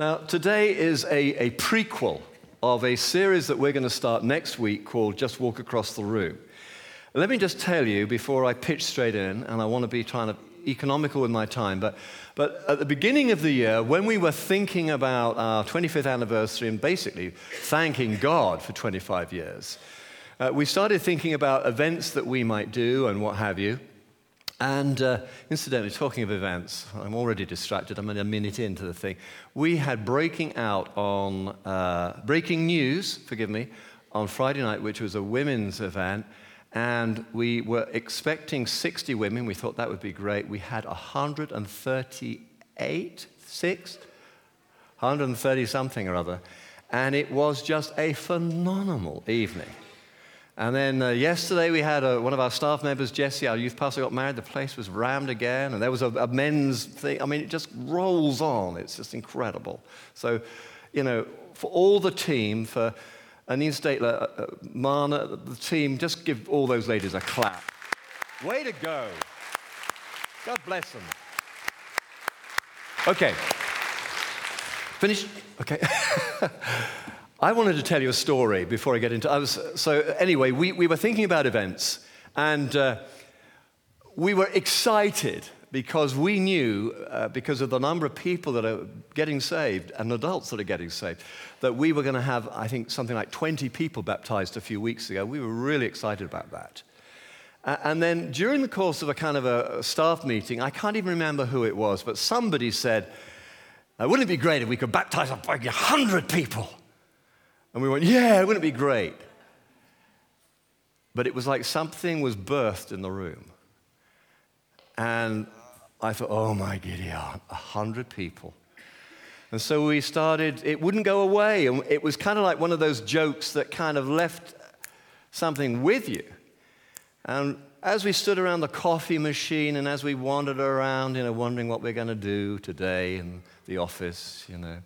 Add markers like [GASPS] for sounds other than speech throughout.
Now, today is a, a prequel of a series that we're going to start next week called Just Walk Across the Room. Let me just tell you before I pitch straight in, and I want to be kind of economical with my time, but, but at the beginning of the year, when we were thinking about our 25th anniversary and basically thanking God for 25 years, uh, we started thinking about events that we might do and what have you. And uh, incidentally, talking of events, I'm already distracted. I'm only a minute into the thing. We had breaking out on uh, breaking news, forgive me, on Friday night, which was a women's event. And we were expecting 60 women. We thought that would be great. We had 138, six, 130 something or other. And it was just a phenomenal evening. And then uh, yesterday we had a, one of our staff members, Jesse, our youth pastor, got married. The place was rammed again, and there was a, a, men's thing. I mean, it just rolls on. It's just incredible. So, you know, for all the team, for Anine Statler, uh, uh, Mana, the team, just give all those ladies a clap. Way to go. God bless them. Okay. Finished? Okay. [LAUGHS] I wanted to tell you a story before I get into. I was so anyway. We, we were thinking about events, and uh, we were excited because we knew, uh, because of the number of people that are getting saved and adults that are getting saved, that we were going to have, I think, something like 20 people baptized a few weeks ago. We were really excited about that. Uh, and then during the course of a kind of a, a staff meeting, I can't even remember who it was, but somebody said, "Wouldn't it be great if we could baptize like 100 people?" And we went, yeah, wouldn't it be great? But it was like something was birthed in the room. And I thought, oh my Gideon, a hundred people. And so we started, it wouldn't go away. And it was kind of like one of those jokes that kind of left something with you. And as we stood around the coffee machine and as we wandered around, you know, wondering what we're going to do today in the office, you know,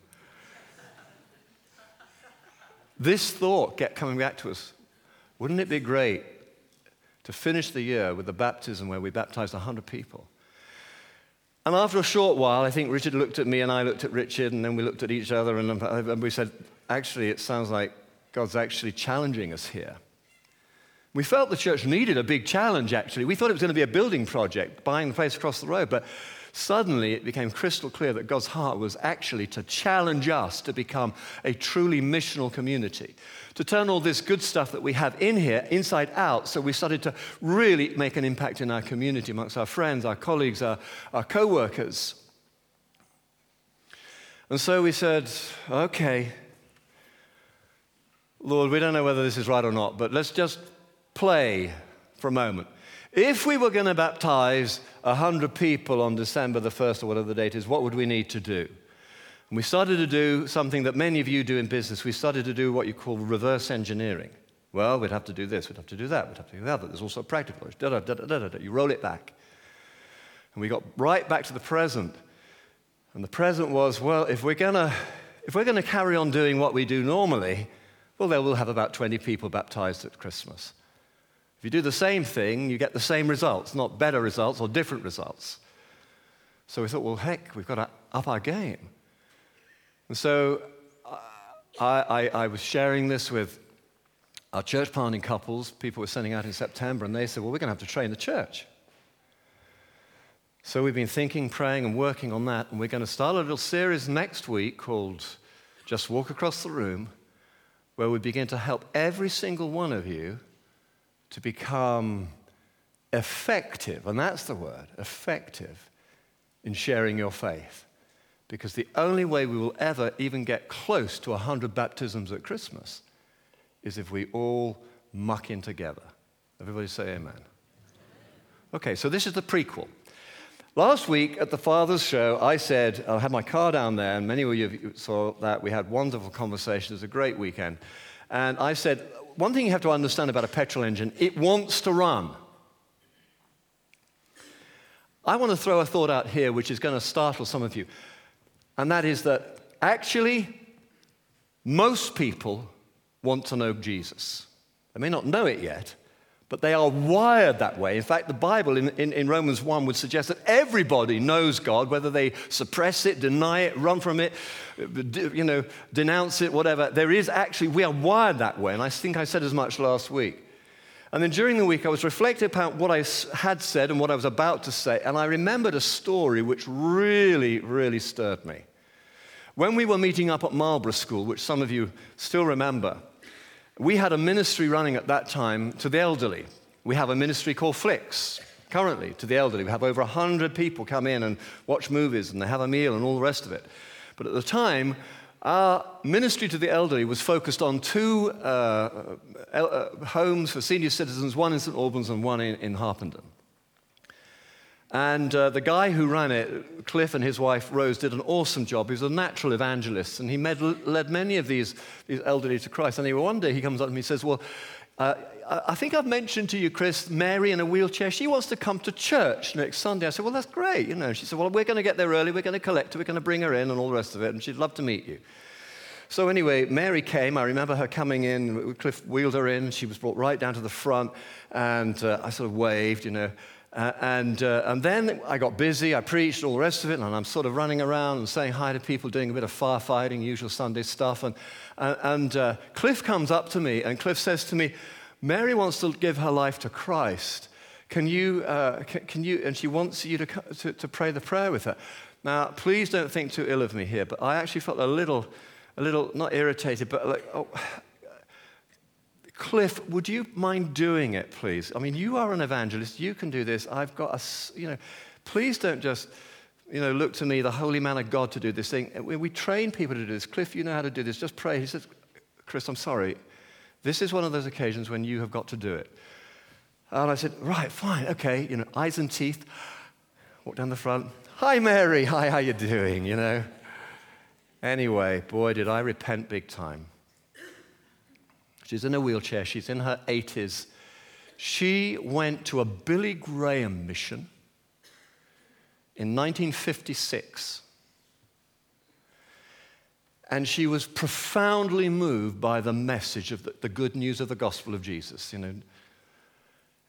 this thought kept coming back to us. Wouldn't it be great to finish the year with a baptism where we baptized 100 people? And after a short while, I think Richard looked at me and I looked at Richard, and then we looked at each other and we said, actually, it sounds like God's actually challenging us here. We felt the church needed a big challenge, actually. We thought it was going to be a building project, buying the place across the road, but suddenly it became crystal clear that God's heart was actually to challenge us to become a truly missional community, to turn all this good stuff that we have in here inside out. So we started to really make an impact in our community amongst our friends, our colleagues, our, our co workers. And so we said, okay, Lord, we don't know whether this is right or not, but let's just play for a moment. If we were going to baptize 100 people on December the 1st or whatever the date is, what would we need to do? And we started to do something that many of you do in business. We started to do what you call reverse engineering. Well, we'd have to do this, we'd have to do that, we'd have to do that, there's also practical. Da, da, da, da, da. You roll it back. And we got right back to the present. And the present was, well, if we're going to if we're going to carry on doing what we do normally, well, then we'll have about 20 people baptized at Christmas. If you do the same thing, you get the same results, not better results or different results. So we thought, well, heck, we've got to up our game. And so uh, I, I, I was sharing this with our church planting couples. People were sending out in September, and they said, well, we're going to have to train the church. So we've been thinking, praying, and working on that. And we're going to start a little series next week called Just Walk Across the Room, where we begin to help every single one of you to become effective, and that's the word, effective in sharing your faith. Because the only way we will ever even get close to 100 baptisms at Christmas is if we all muck in together. Everybody say amen. Okay, so this is the prequel. Last week at the Father's Show, I said, I had my car down there, and many of you saw that. We had wonderful conversations. It was a great weekend. And I said, one thing you have to understand about a petrol engine it wants to run. I want to throw a thought out here which is going to startle some of you, and that is that actually, most people want to know Jesus. They may not know it yet, But they are wired that way. In fact, the Bible in, in, in, Romans 1 would suggest that everybody knows God, whether they suppress it, deny it, run from it, you know, denounce it, whatever. There is actually, we are wired that way. And I think I said as much last week. And then during the week, I was reflecting upon what I had said and what I was about to say, and I remembered a story which really, really stirred me. When we were meeting up at Marlborough School, which some of you still remember, we had a ministry running at that time to the elderly. We have a ministry called Flicks currently to the elderly. We have over 100 people come in and watch movies and they have a meal and all the rest of it. But at the time, our ministry to the elderly was focused on two uh, uh, homes for senior citizens, one in St. Albans and one in, in Harpenden. And uh, the guy who ran it, Cliff and his wife Rose, did an awesome job. He was a natural evangelist, and he med- led many of these, these elderly to Christ. And one day he comes up to me and says, Well, uh, I think I've mentioned to you, Chris, Mary in a wheelchair. She wants to come to church next Sunday. I said, Well, that's great. You know, she said, Well, we're going to get there early. We're going to collect her. We're going to bring her in and all the rest of it. And she'd love to meet you. So, anyway, Mary came. I remember her coming in. Cliff wheeled her in. She was brought right down to the front. And uh, I sort of waved, you know. Uh, and, uh, and then I got busy. I preached all the rest of it. And I'm sort of running around and saying hi to people, doing a bit of firefighting, usual Sunday stuff. And, and uh, Cliff comes up to me, and Cliff says to me, Mary wants to give her life to Christ. Can you, uh, can, can, you, and she wants you to, to, to pray the prayer with her. Now, please don't think too ill of me here, but I actually felt a little, a little, not irritated, but like, oh, Cliff, would you mind doing it, please? I mean, you are an evangelist. You can do this. I've got a, you know, please don't just, you know, look to me, the holy man of God, to do this thing. We, we train people to do this. Cliff, you know how to do this. Just pray. He says, Chris, I'm sorry. This is one of those occasions when you have got to do it. And I said, right, fine, okay, you know, eyes and teeth. Walk down the front. Hi, Mary. Hi, how you doing? You know. Anyway, boy, did I repent big time. She's in a wheelchair. She's in her 80s. She went to a Billy Graham mission in 1956 and she was profoundly moved by the message of the, the good news of the gospel of Jesus, you know.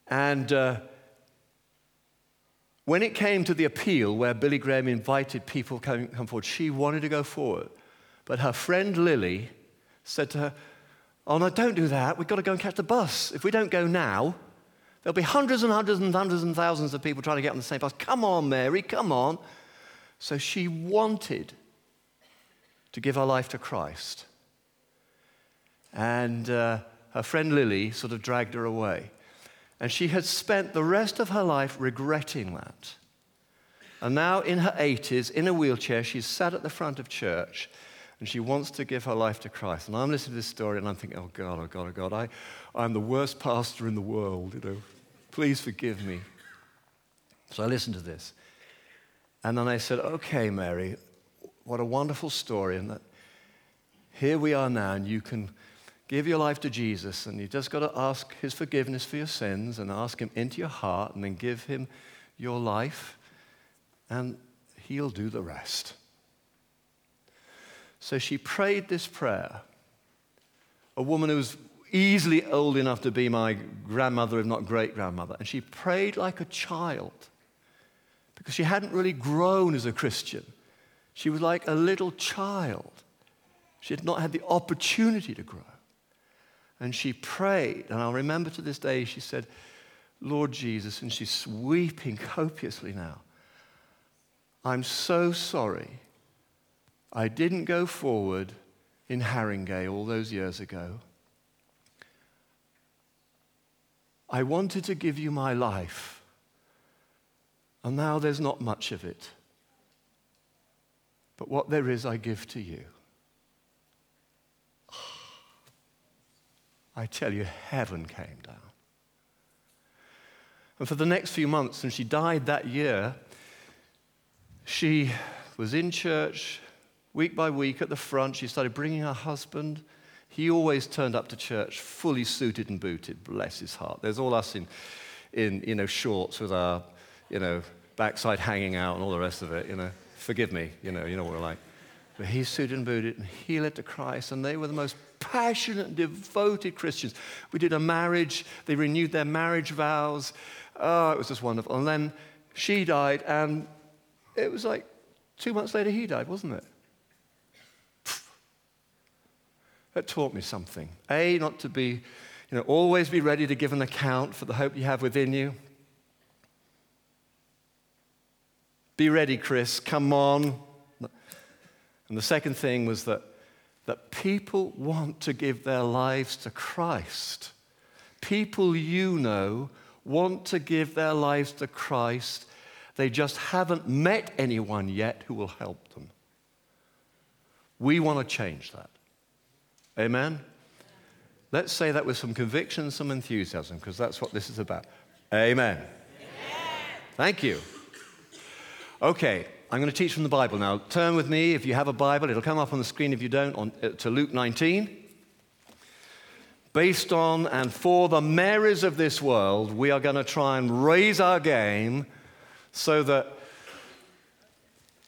And uh, when it came to the appeal where Billy Graham invited people to come, come forward, she wanted to go forward. But her friend Lily said to her, Oh, no, don't do that. We've got to go and catch the bus. If we don't go now, there'll be hundreds and hundreds and hundreds and thousands of people trying to get on the same bus. Come on, Mary, come on. So she wanted to give her life to Christ. And uh, her friend Lily sort of dragged her away. And she had spent the rest of her life regretting that. And now, in her 80s, in a wheelchair, she's sat at the front of church and she wants to give her life to Christ. And I'm listening to this story and I'm thinking, oh God, oh God, oh God, I, I'm the worst pastor in the world, you know. Please forgive me. So I listened to this. And then I said, okay, Mary, what a wonderful story. And that here we are now, and you can give your life to Jesus, and you just got to ask his forgiveness for your sins and ask him into your heart, and then give him your life, and he'll do the rest. So she prayed this prayer. A woman who was easily old enough to be my grandmother, if not great grandmother. And she prayed like a child because she hadn't really grown as a Christian. She was like a little child. She had not had the opportunity to grow. And she prayed, and I'll remember to this day, she said, Lord Jesus, and she's weeping [LAUGHS] copiously now. I'm so sorry I didn't go forward in Harringay all those years ago. I wanted to give you my life, and now there's not much of it but what there is I give to you. I tell you, heaven came down. And for the next few months, and she died that year, she was in church week by week at the front. She started bringing her husband. He always turned up to church fully suited and booted, bless his heart. There's all us in, in you know, shorts with our you know, backside hanging out and all the rest of it, you know. Forgive me, you know, you know what we're like. But he suited and booted, and he led to Christ, and they were the most passionate, devoted Christians. We did a marriage, they renewed their marriage vows. Oh, it was just wonderful. And then she died, and it was like two months later he died, wasn't it? That taught me something. A, not to be, you know, always be ready to give an account for the hope you have within you. Be ready, Chris, come on. And the second thing was that, that people want to give their lives to Christ. People you know want to give their lives to Christ. They just haven't met anyone yet who will help them. We want to change that. Amen? Let's say that with some conviction, some enthusiasm, because that's what this is about. Amen. Amen. Thank you. Okay, I'm going to teach from the Bible now. Turn with me, if you have a Bible, it'll come up on the screen if you don't, on, uh, to Luke 19. Based on and for the Marys of this world, we are going to try and raise our game so that,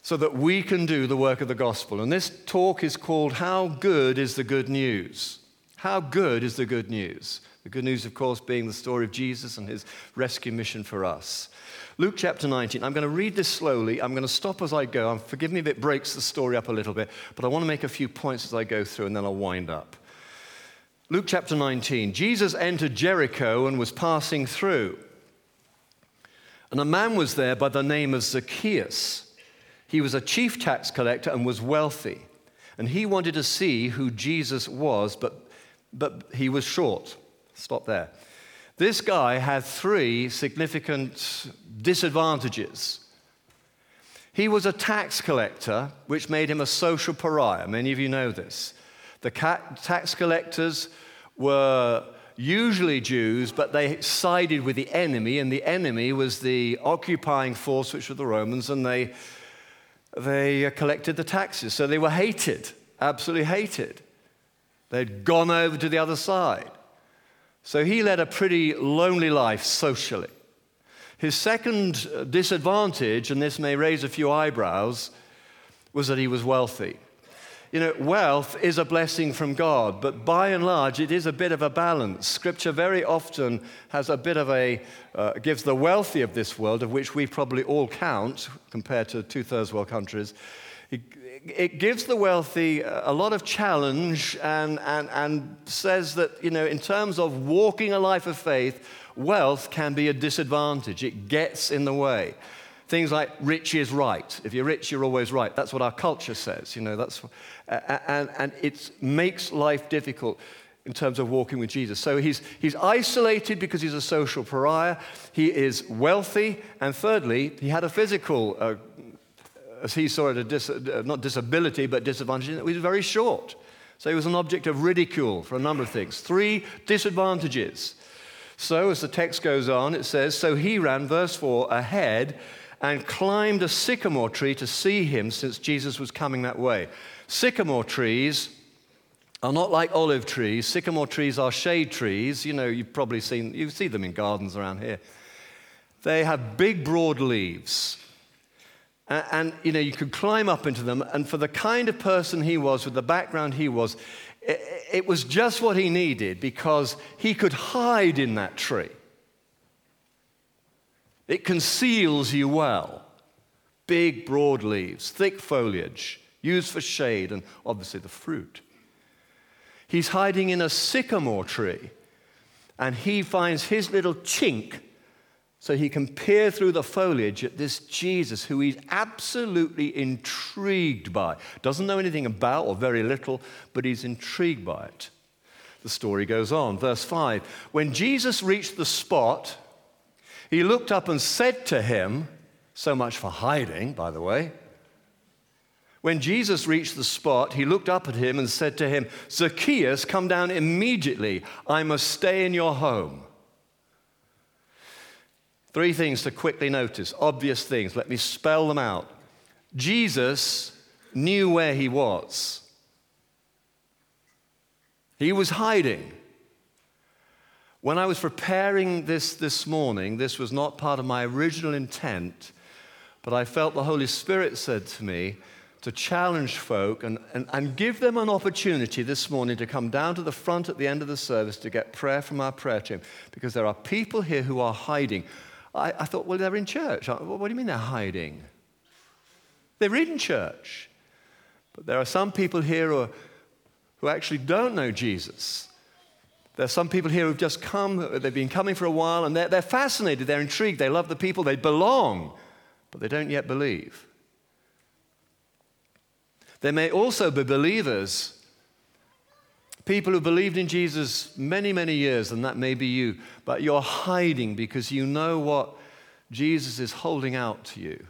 so that we can do the work of the gospel. And this talk is called How Good is the Good News? How good is the good news? The good news, of course, being the story of Jesus and his rescue mission for us. Luke chapter 19. I'm going to read this slowly. I'm going to stop as I go. Um, forgive me if it breaks the story up a little bit, but I want to make a few points as I go through and then I'll wind up. Luke chapter 19. Jesus entered Jericho and was passing through. And a man was there by the name of Zacchaeus. He was a chief tax collector and was wealthy. And he wanted to see who Jesus was, but, but he was short. Stop there. This guy had three significant disadvantages. He was a tax collector, which made him a social pariah. Many of you know this. The tax collectors were usually Jews, but they sided with the enemy, and the enemy was the occupying force, which were the Romans, and they, they uh, collected the taxes. So they were hated, absolutely hated. They'd gone over to the other side. So he led a pretty lonely life socially. His second uh, disadvantage, and this may raise a few eyebrows, was that he was wealthy you know, wealth is a blessing from God, but by and large, it is a bit of a balance. Scripture very often has a bit of a, uh, gives the wealthy of this world, of which we probably all count compared to two thirds world countries, it, it, gives the wealthy a lot of challenge and, and, and says that, you know, in terms of walking a life of faith, wealth can be a disadvantage. It gets in the way. Things like rich is right. If you're rich, you're always right. That's what our culture says. You know, that's, and, and it makes life difficult in terms of walking with Jesus. So he's, he's isolated because he's a social pariah. He is wealthy. And thirdly, he had a physical, uh, as he saw it, a dis, uh, not disability, but disadvantage. He was very short. So he was an object of ridicule for a number of things. Three disadvantages. So as the text goes on, it says, So he ran, verse 4, ahead and climbed a sycamore tree to see him since Jesus was coming that way. Sycamore trees are not like olive trees. Sycamore trees are shade trees. You know, you've probably seen, you see them in gardens around here. They have big, broad leaves. And, and, you know, you could climb up into them. And for the kind of person he was, with the background he was, it, it was just what he needed because he could hide in that tree. It conceals you well. Big, broad leaves, thick foliage, used for shade, and obviously the fruit. He's hiding in a sycamore tree, and he finds his little chink so he can peer through the foliage at this Jesus who he's absolutely intrigued by. Doesn't know anything about, or very little, but he's intrigued by it. The story goes on. Verse 5 When Jesus reached the spot, he looked up and said to him, so much for hiding, by the way. When Jesus reached the spot, he looked up at him and said to him, Zacchaeus, come down immediately. I must stay in your home. Three things to quickly notice, obvious things. Let me spell them out. Jesus knew where he was, he was hiding. When I was preparing this this morning, this was not part of my original intent, but I felt the Holy Spirit said to me, to challenge folk and, and, and give them an opportunity this morning to come down to the front at the end of the service to get prayer from our prayer team because there are people here who are hiding. I, I thought, well, they're in church. What do you mean they're hiding? They're in church. But there are some people here who, are, who actually don't know Jesus. There are some people here who've just come, they've been coming for a while, and they're, they're fascinated, they're intrigued, they love the people, they belong, but they don't yet believe. There may also be believers, people who believed in Jesus many, many years, and that may be you, but you're hiding because you know what Jesus is holding out to you.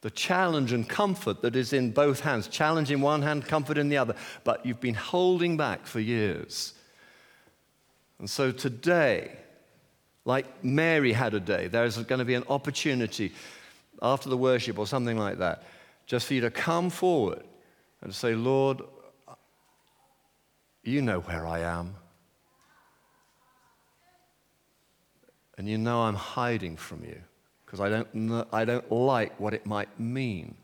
The challenge and comfort that is in both hands, challenge in one hand, comfort in the other, but you've been holding back for years. And so today, like Mary had a day, there's going to be an opportunity after the worship or something like that, just for you to come forward and say, Lord, you know where I am. And you know I'm hiding from you because I don't, I don't like what it might mean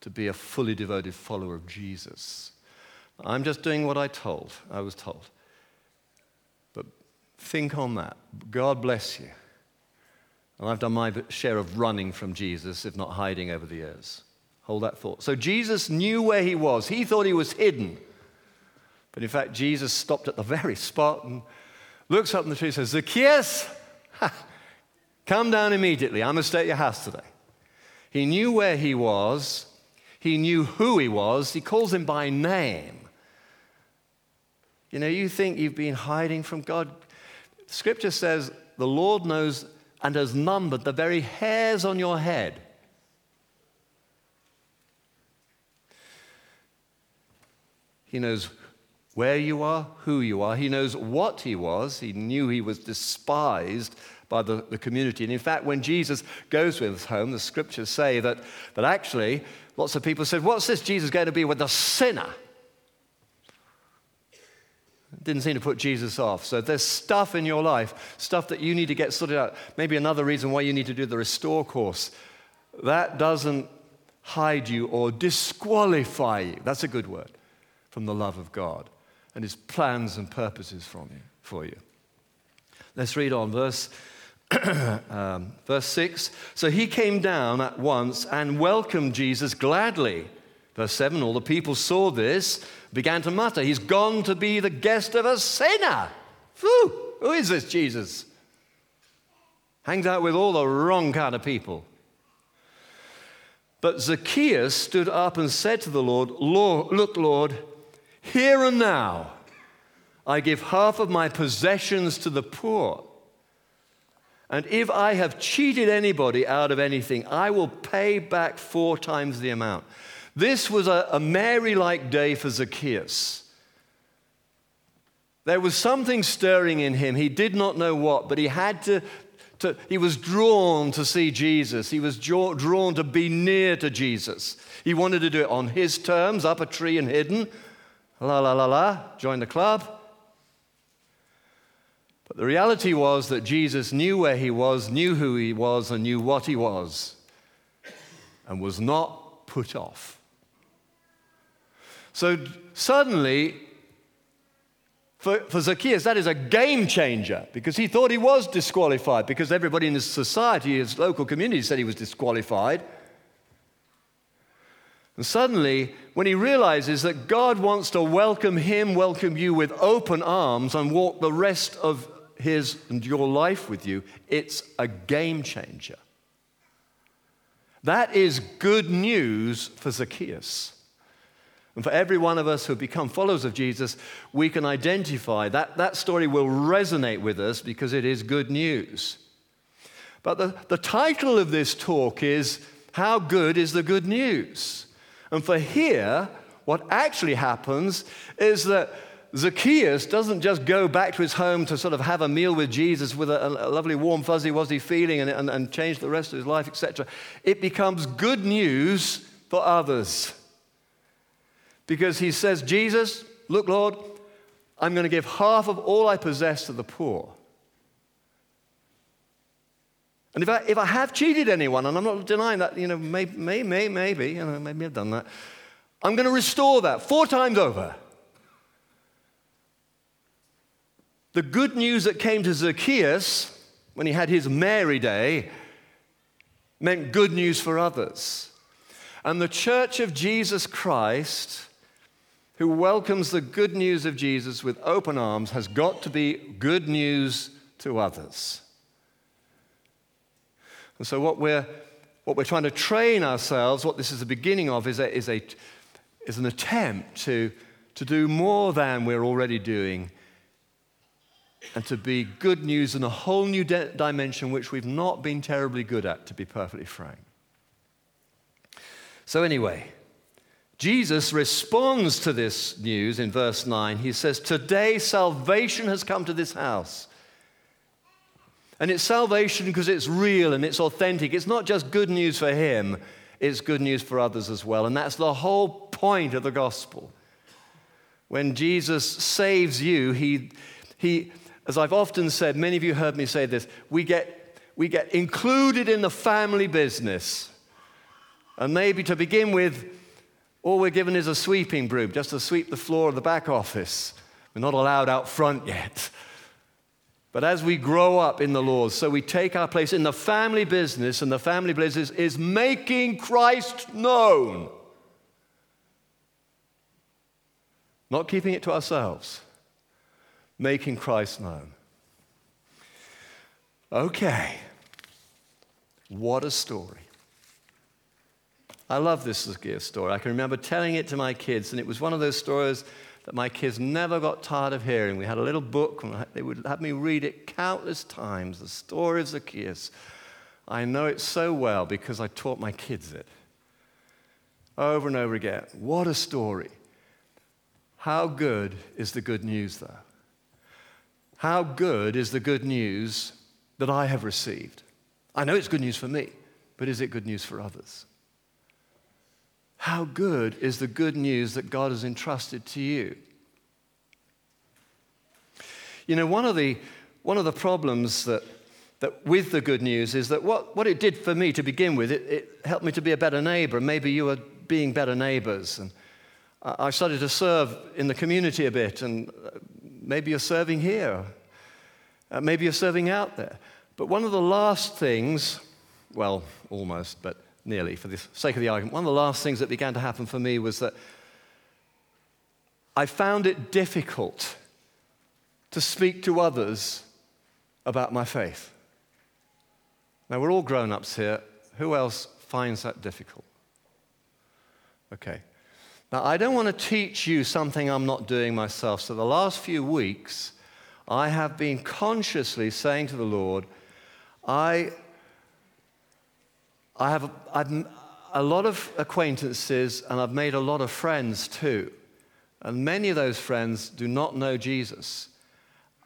to be a fully devoted follower of Jesus. I'm just doing what I told, I was told. Think on that. God bless you. And I've done my share of running from Jesus, if not hiding over the years. Hold that thought. So Jesus knew where he was. He thought he was hidden. But in fact, Jesus stopped at the very spot and looks up in the tree and says, Zacchaeus, come down immediately. I must stay at your house today. He knew where he was. He knew who he was. He calls him by name. You know, you think you've been hiding from God. Scripture says the Lord knows and has numbered the very hairs on your head. He knows where you are, who you are. He knows what he was. He knew he was despised by the, the community. And in fact, when Jesus goes with us home, the scriptures say that, that actually lots of people said, What's this Jesus going to be with a sinner? Didn't seem to put Jesus off. So there's stuff in your life, stuff that you need to get sorted out. Maybe another reason why you need to do the Restore course. That doesn't hide you or disqualify you. That's a good word from the love of God and his plans and purposes from you, for you. Let's read on, verse, [CLEARS THROAT] um, verse 6. So he came down at once and welcomed Jesus gladly. Verse 7 All the people saw this, began to mutter, He's gone to be the guest of a sinner. Whew, who is this Jesus? Hangs out with all the wrong kind of people. But Zacchaeus stood up and said to the Lord, Lord Look, Lord, here and now, I give half of my possessions to the poor. And if I have cheated anybody out of anything, I will pay back four times the amount. This was a, a Mary like day for Zacchaeus. There was something stirring in him. He did not know what, but he had to, to he was drawn to see Jesus. He was drawn to be near to Jesus. He wanted to do it on his terms, up a tree and hidden, La la la la, join the club. But the reality was that Jesus knew where he was, knew who he was, and knew what he was, and was not put off. So suddenly, for, for Zacchaeus, that is a game changer because he thought he was disqualified because everybody in his society, his local community said he was disqualified. And suddenly, when he realizes that God wants to welcome him, welcome you with open arms, and walk the rest of his and your life with you, it's a game changer. That is good news for Zacchaeus. And for every one of us who have become followers of Jesus, we can identify that that story will resonate with us because it is good news. But the, the title of this talk is How Good is the Good News? And for here, what actually happens is that Zacchaeus doesn't just go back to his home to sort of have a meal with Jesus with a, a lovely, warm, fuzzy, wuzzy feeling and, and, and change the rest of his life, etc. It becomes good news for others. Because he says, Jesus, look, Lord, I'm going to give half of all I possess to the poor. And if I, if I have cheated anyone, and I'm not denying that, you know, maybe, maybe, maybe, you know, maybe I've done that, I'm going to restore that four times over. The good news that came to Zacchaeus when he had his Mary day meant good news for others. And the church of Jesus Christ, who welcomes the good news of Jesus with open arms, has got to be good news to others. And so, what we're, what we're trying to train ourselves, what this is the beginning of, is, a, is, a, is an attempt to, to do more than we're already doing and to be good news in a whole new de- dimension which we've not been terribly good at, to be perfectly frank. So, anyway, Jesus responds to this news in verse 9. He says, Today salvation has come to this house. And it's salvation because it's real and it's authentic. It's not just good news for him, it's good news for others as well. And that's the whole point of the gospel. When Jesus saves you, he, he, as I've often said, many of you heard me say this, we get, we get included in the family business. And maybe to begin with, all we're given is a sweeping broom, just to sweep the floor of the back office. We're not allowed out front yet. But as we grow up in the Lord, so we take our place in the family business, and the family business is making Christ known. Not keeping it to ourselves making Christ known. Okay, what a story. I love this story. I can remember telling it to my kids, and it was one of those stories that my kids never got tired of hearing. We had a little book, and they would have me read it countless times the story of Zacchaeus. I know it so well because I taught my kids it over and over again. What a story. How good is the good news, though? How good is the good news that I have received? I know it's good news for me, but is it good news for others? How good is the good news that God has entrusted to you? You know, one of the, one of the problems that, that with the good news is that what, what it did for me to begin with, it, it helped me to be a better neighbor. Maybe you are being better neighbors. And I started to serve in the community a bit, and Maybe you're serving here. Uh, maybe you're serving out there. But one of the last things, well, almost, but nearly for the sake of the argument, one of the last things that began to happen for me was that I found it difficult to speak to others about my faith. Now, we're all grown ups here. Who else finds that difficult? Okay. Now, I don't want to teach you something I'm not doing myself. So, the last few weeks, I have been consciously saying to the Lord, I, I have I've a lot of acquaintances and I've made a lot of friends too. And many of those friends do not know Jesus.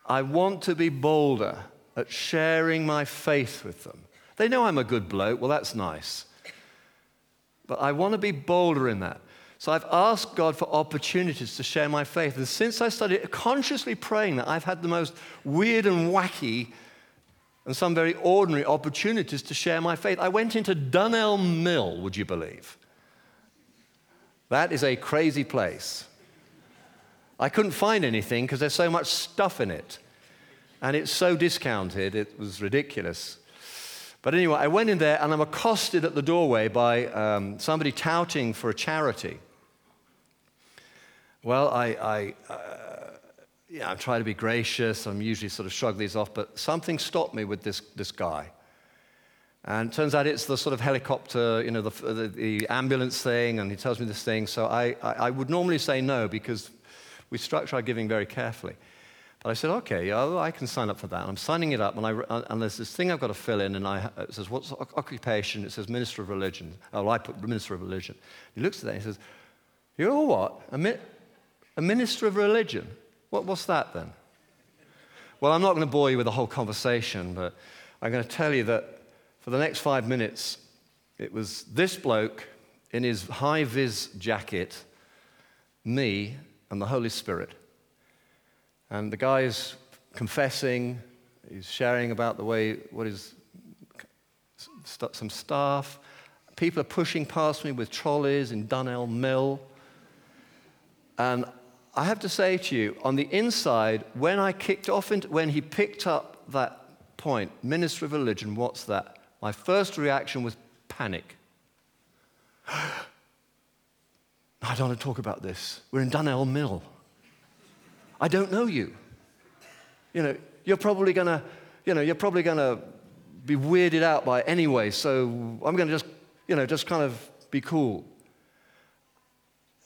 I want to be bolder at sharing my faith with them. They know I'm a good bloke. Well, that's nice. But I want to be bolder in that. So I've asked God for opportunities to share my faith. And since I started consciously praying that, I've had the most weird and wacky and some very ordinary opportunities to share my faith. I went into Dunelm Mill, would you believe? That is a crazy place. I couldn't find anything because there's so much stuff in it. And it's so discounted, it was ridiculous. But anyway, I went in there and I'm accosted at the doorway by um, somebody touting for a charity. Well, I, I, uh, yeah, I try to be gracious. I'm usually sort of shrug these off, but something stopped me with this, this guy. And turns out it's the sort of helicopter, you know, the, the, the ambulance thing, and he tells me this thing. So I, I, I, would normally say no because we structure our giving very carefully. But I said, okay, oh, I can sign up for that. And I'm signing it up, and, I, and there's this thing I've got to fill in, and I, it says, what's occupation? It says minister of religion. Oh, I put minister of religion. He looks at that and he says, you're what? A, mi- a minister of religion? What, what's that then? Well, I'm not going to bore you with the whole conversation, but I'm going to tell you that for the next five minutes, it was this bloke in his high vis jacket, me, and the Holy Spirit. And the guy is confessing, he's sharing about the way, what his some staff. People are pushing past me with trolleys in Dunelm Mill. And I have to say to you, on the inside, when I kicked off, into, when he picked up that point, ministry of religion, what's that? My first reaction was panic. [GASPS] I don't want to talk about this. We're in Dunelm Mill. I don't know you. You know, you're probably going to, you know, you're probably going to be weirded out by anyway, so I'm going to just, you know, just kind of be cool.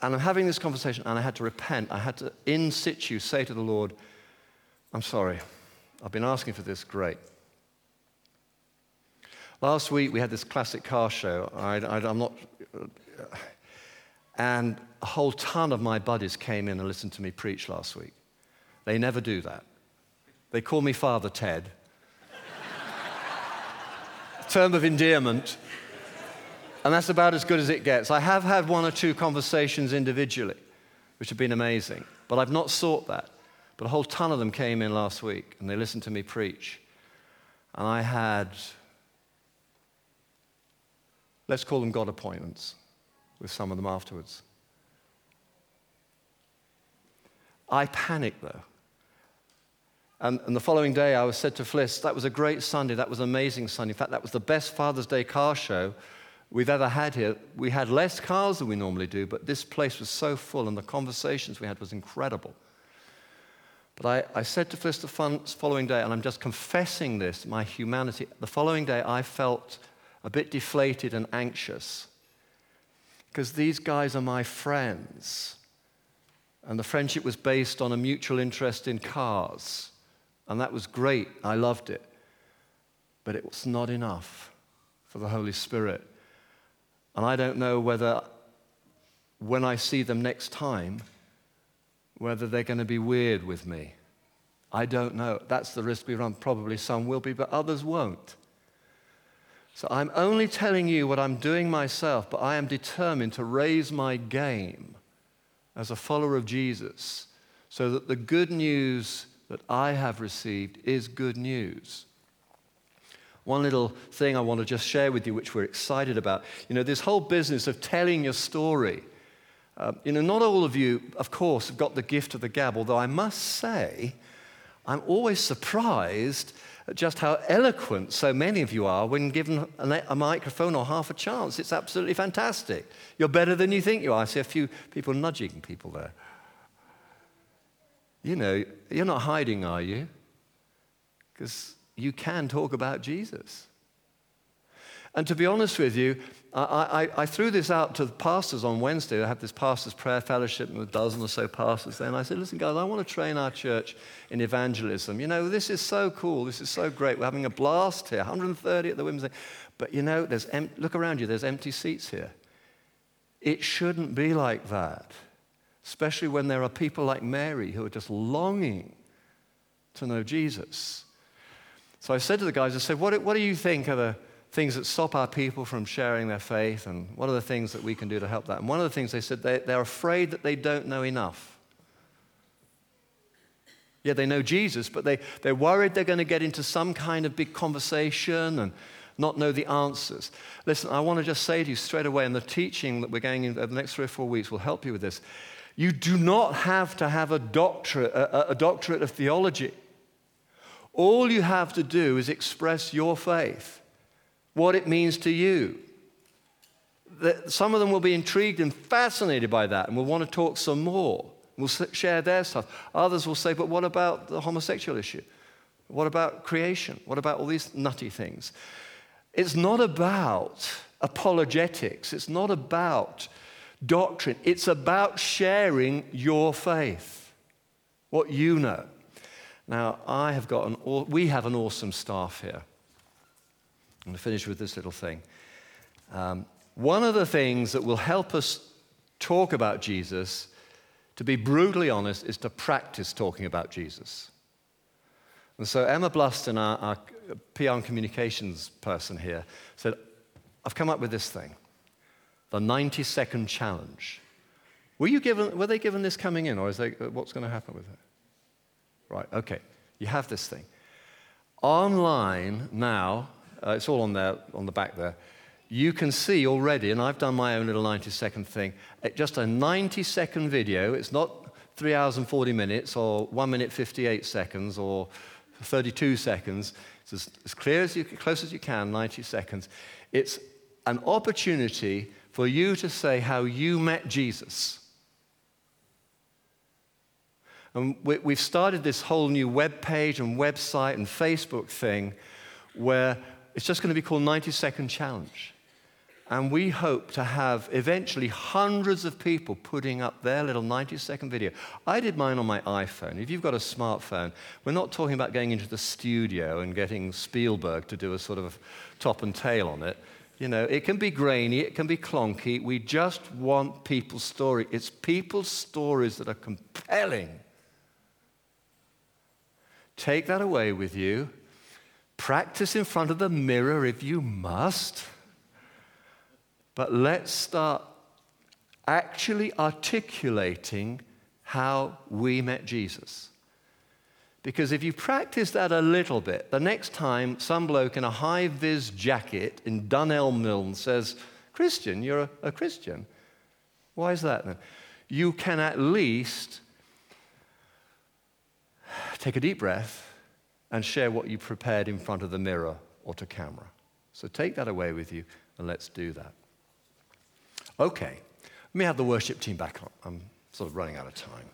And I'm having this conversation, and I had to repent. I had to, in situ, say to the Lord, I'm sorry. I've been asking for this. Great. Last week, we had this classic car show. I, am not. And a whole ton of my buddies came in and listened to me preach last week. They never do that. They call me Father Ted. [LAUGHS] Term of endearment. And that's about as good as it gets. I have had one or two conversations individually, which have been amazing, but I've not sought that. But a whole ton of them came in last week and they listened to me preach. And I had, let's call them God appointments with some of them afterwards. I panicked though. And, and, the following day, I was said to Fliss, that was a great Sunday. That was an amazing Sunday. In fact, that was the best Father's Day car show we've ever had here. We had less cars than we normally do, but this place was so full and the conversations we had was incredible. But I, I said to Fliss the following day, and I'm just confessing this, my humanity. The following day, I felt a bit deflated and anxious because these guys are my friends. And the friendship was based on a mutual interest in cars. And that was great. I loved it. But it was not enough for the Holy Spirit and I don't know whether, when I see them next time, whether they're going to be weird with me. I don't know. That's the risk we run. Probably some will be, but others won't. So I'm only telling you what I'm doing myself, but I am determined to raise my game as a follower of Jesus so that the good news that I have received is good news. One little thing I want to just share with you, which we're excited about. You know, this whole business of telling your story. Uh, you know, not all of you, of course, have got the gift of the gab, although I must say, I'm always surprised at just how eloquent so many of you are when given a, a microphone or half a chance. It's absolutely fantastic. You're better than you think you are. I see a few people nudging people there. You know, you're not hiding, are you? Because you can talk about Jesus. And to be honest with you, I, I, I, threw this out to the pastors on Wednesday. I have this pastors' prayer fellowship with a dozen or so pastors there. And I said, listen, guys, I want to train our church in evangelism. You know, this is so cool. This is so great. We're having a blast here, 130 at the women's. Day. But you know, there's em- look around you, there's empty seats here. It shouldn't be like that, especially when there are people like Mary who are just longing to know Jesus. So I said to the guys, I said, what, what do you think are the things that stop our people from sharing their faith? And what are the things that we can do to help that? And one of the things they said, they, they're afraid that they don't know enough. Yeah, they know Jesus, but they, they're worried they're going to get into some kind of big conversation and not know the answers. Listen, I want to just say to you straight away, and the teaching that we're going in over the next three or four weeks will help you with this. You do not have to have a doctorate, a, a doctorate of theology all you have to do is express your faith, what it means to you. Some of them will be intrigued and fascinated by that and will want to talk some more. We'll share their stuff. Others will say, but what about the homosexual issue? What about creation? What about all these nutty things? It's not about apologetics. It's not about doctrine. It's about sharing your faith, what you know. Now, I have got an, we have an awesome staff here. I'm going to finish with this little thing. Um, one of the things that will help us talk about Jesus, to be brutally honest, is to practice talking about Jesus. And so Emma Bluston, our, our PR and communications person here, said, I've come up with this thing the 90 second challenge. Were, you given, were they given this coming in, or is they, what's going to happen with it? Right, okay. You have this thing. Online now, uh, it's all on there, on the back there, you can see already, and I've done my own little 90 second thing, just a 90 second video. It's not three hours and 40 minutes or one minute 58 seconds or 32 seconds. It's as, as clear as you, close as you can, 90 seconds. It's an opportunity for you to say how you met Jesus. And we, we've started this whole new web page and website and Facebook thing where it's just going to be called 90 Second Challenge. And we hope to have eventually hundreds of people putting up their little 90 second video. I did mine on my iPhone. If you've got a smartphone, we're not talking about going into the studio and getting Spielberg to do a sort of top and tail on it. You know, it can be grainy, it can be clunky. We just want people's story. It's people's stories that are compelling. Take that away with you. Practice in front of the mirror if you must. But let's start actually articulating how we met Jesus. Because if you practice that a little bit, the next time some bloke in a high vis jacket in Dunelm Mill says, Christian, you're a, a Christian. Why is that then? You can at least take a deep breath and share what you prepared in front of the mirror or to camera. So take that away with you and let's do that. Okay, let me have the worship team back on. I'm sort of running out of time.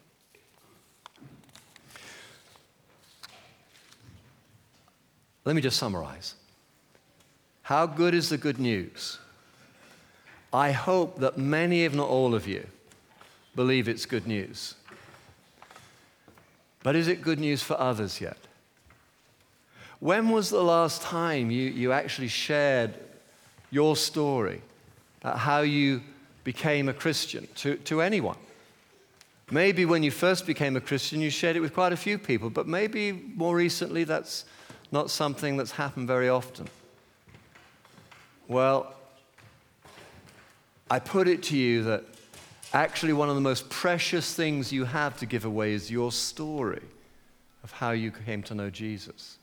Let me just summarize. How good is the good news? I hope that many, if not all of you, believe it's good news. But is it good news for others yet? When was the last time you, you actually shared your story about how you became a Christian to, to anyone. Maybe when you first became a Christian, you shared it with quite a few people, but maybe more recently that's not something that's happened very often. Well, I put it to you that actually one of the most precious things you have to give away is your story of how you came to know Jesus.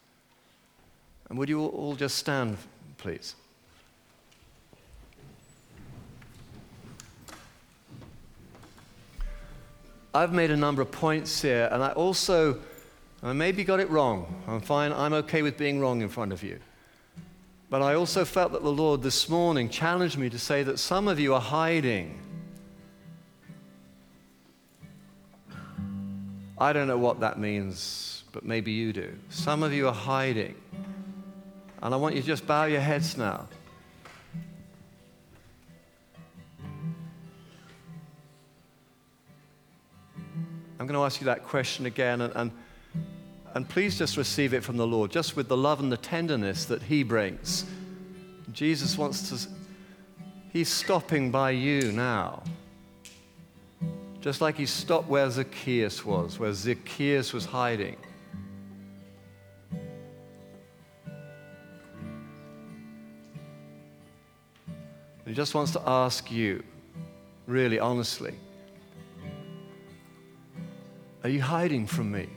And would you all just stand, please? I've made a number of points here, and I also I maybe got it wrong. I'm fine, I'm okay with being wrong in front of you. But I also felt that the Lord this morning challenged me to say that some of you are hiding. I don't know what that means, but maybe you do. Some of you are hiding. And I want you to just bow your heads now. I'm going to ask you that question again, and, and, and please just receive it from the Lord, just with the love and the tenderness that He brings. Jesus wants to, He's stopping by you now. Just like He stopped where Zacchaeus was, where Zacchaeus was hiding. He just wants to ask you, really honestly. Are you hiding from me?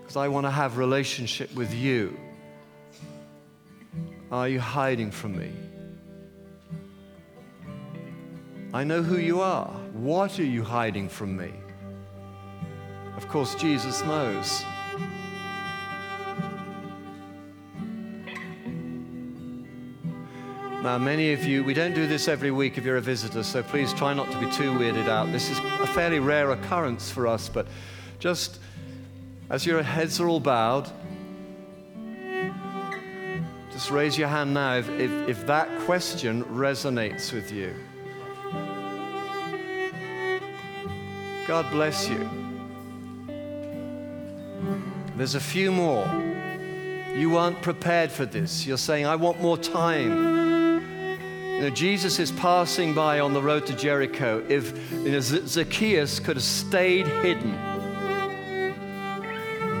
Because I want to have relationship with you. Are you hiding from me? I know who you are. What are you hiding from me? Of course, Jesus knows. Now, many of you, we don't do this every week if you're a visitor, so please try not to be too weirded out. This is a fairly rare occurrence for us, but just as your heads are all bowed, just raise your hand now if, if, if that question resonates with you. God bless you. There's a few more. You aren't prepared for this. You're saying, I want more time. You know, Jesus is passing by on the road to Jericho. If you know, Zacchaeus could have stayed hidden,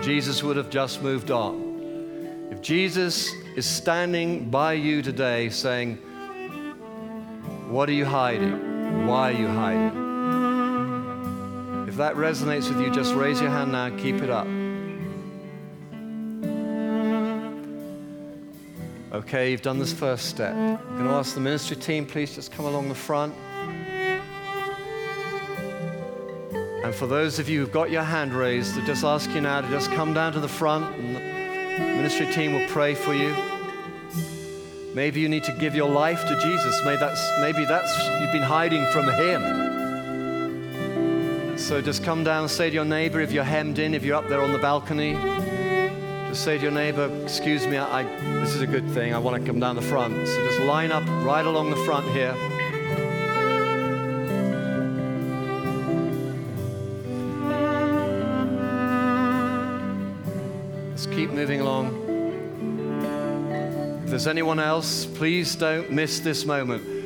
Jesus would have just moved on. If Jesus is standing by you today saying, What are you hiding? Why are you hiding? If that resonates with you, just raise your hand now and keep it up. Okay, you've done this first step. I'm going to ask the ministry team, please just come along the front. And for those of you who've got your hand raised, I just ask you now to just come down to the front and the ministry team will pray for you. Maybe you need to give your life to Jesus. Maybe that's, maybe that's you've been hiding from Him. So just come down, say to your neighbor if you're hemmed in, if you're up there on the balcony, just say to your neighbor, Excuse me, I, this is a good thing. I want to come down the front. So just line up right along the front here. Just keep moving along. If there's anyone else, please don't miss this moment.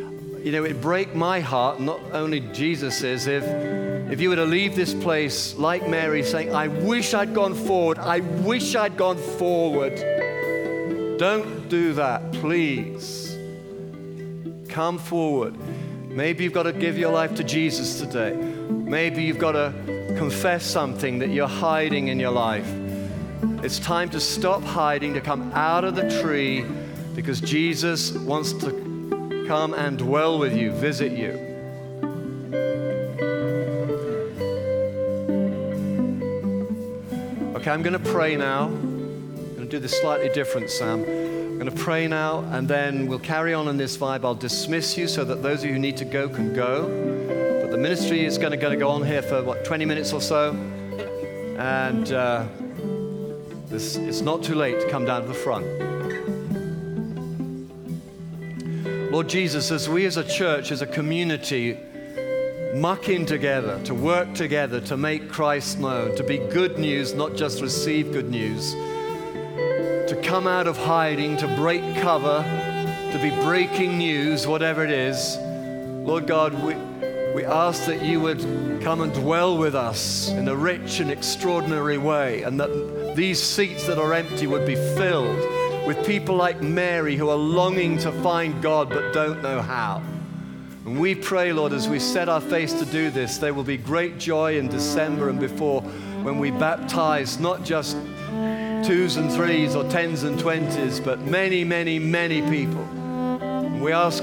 You know, it break my heart, not only Jesus is, if if you were to leave this place like Mary saying, I wish I'd gone forward, I wish I'd gone forward. Don't do that, please. Come forward. Maybe you've got to give your life to Jesus today. Maybe you've got to confess something that you're hiding in your life. It's time to stop hiding, to come out of the tree, because Jesus wants to come and dwell with you, visit you. Okay, I'm going to pray now. I'm going to do this slightly different, Sam. I'm going to pray now, and then we'll carry on in this vibe. I'll dismiss you so that those of you who need to go can go. But the ministry is going to, going to go on here for, what, 20 minutes or so. And. Uh, this, it's not too late to come down to the front. Lord Jesus, as we as a church, as a community, muck in together, to work together, to make Christ known, to be good news, not just receive good news, to come out of hiding, to break cover, to be breaking news, whatever it is. Lord God, we, we ask that you would come and dwell with us in a rich and extraordinary way, and that these seats that are empty would be filled with people like Mary who are longing to find God but don't know how. And we pray, Lord, as we set our face to do this, there will be great joy in December and before when we baptize not just twos and threes or tens and twenties, but many, many, many people. And we ask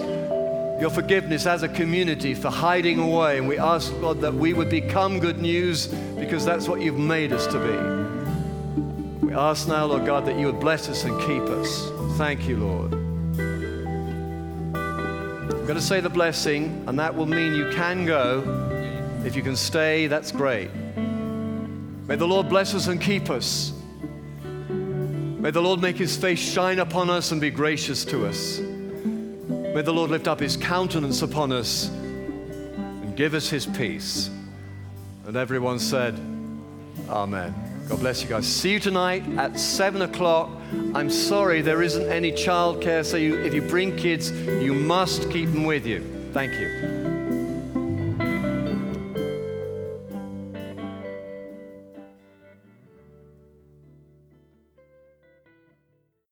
your forgiveness as a community for hiding away. And we ask, God, that we would become good news because that's what you've made us to be. We ask now, Lord God, that you would bless us and keep us. Thank you, Lord. I'm going to say the blessing, and that will mean you can go. If you can stay, that's great. May the Lord bless us and keep us. May the Lord make his face shine upon us and be gracious to us. May the Lord lift up his countenance upon us and give us his peace. And everyone said, Amen. God bless you guys. See you tonight at 7 o'clock. I'm sorry there isn't any childcare, so you, if you bring kids, you must keep them with you. Thank you.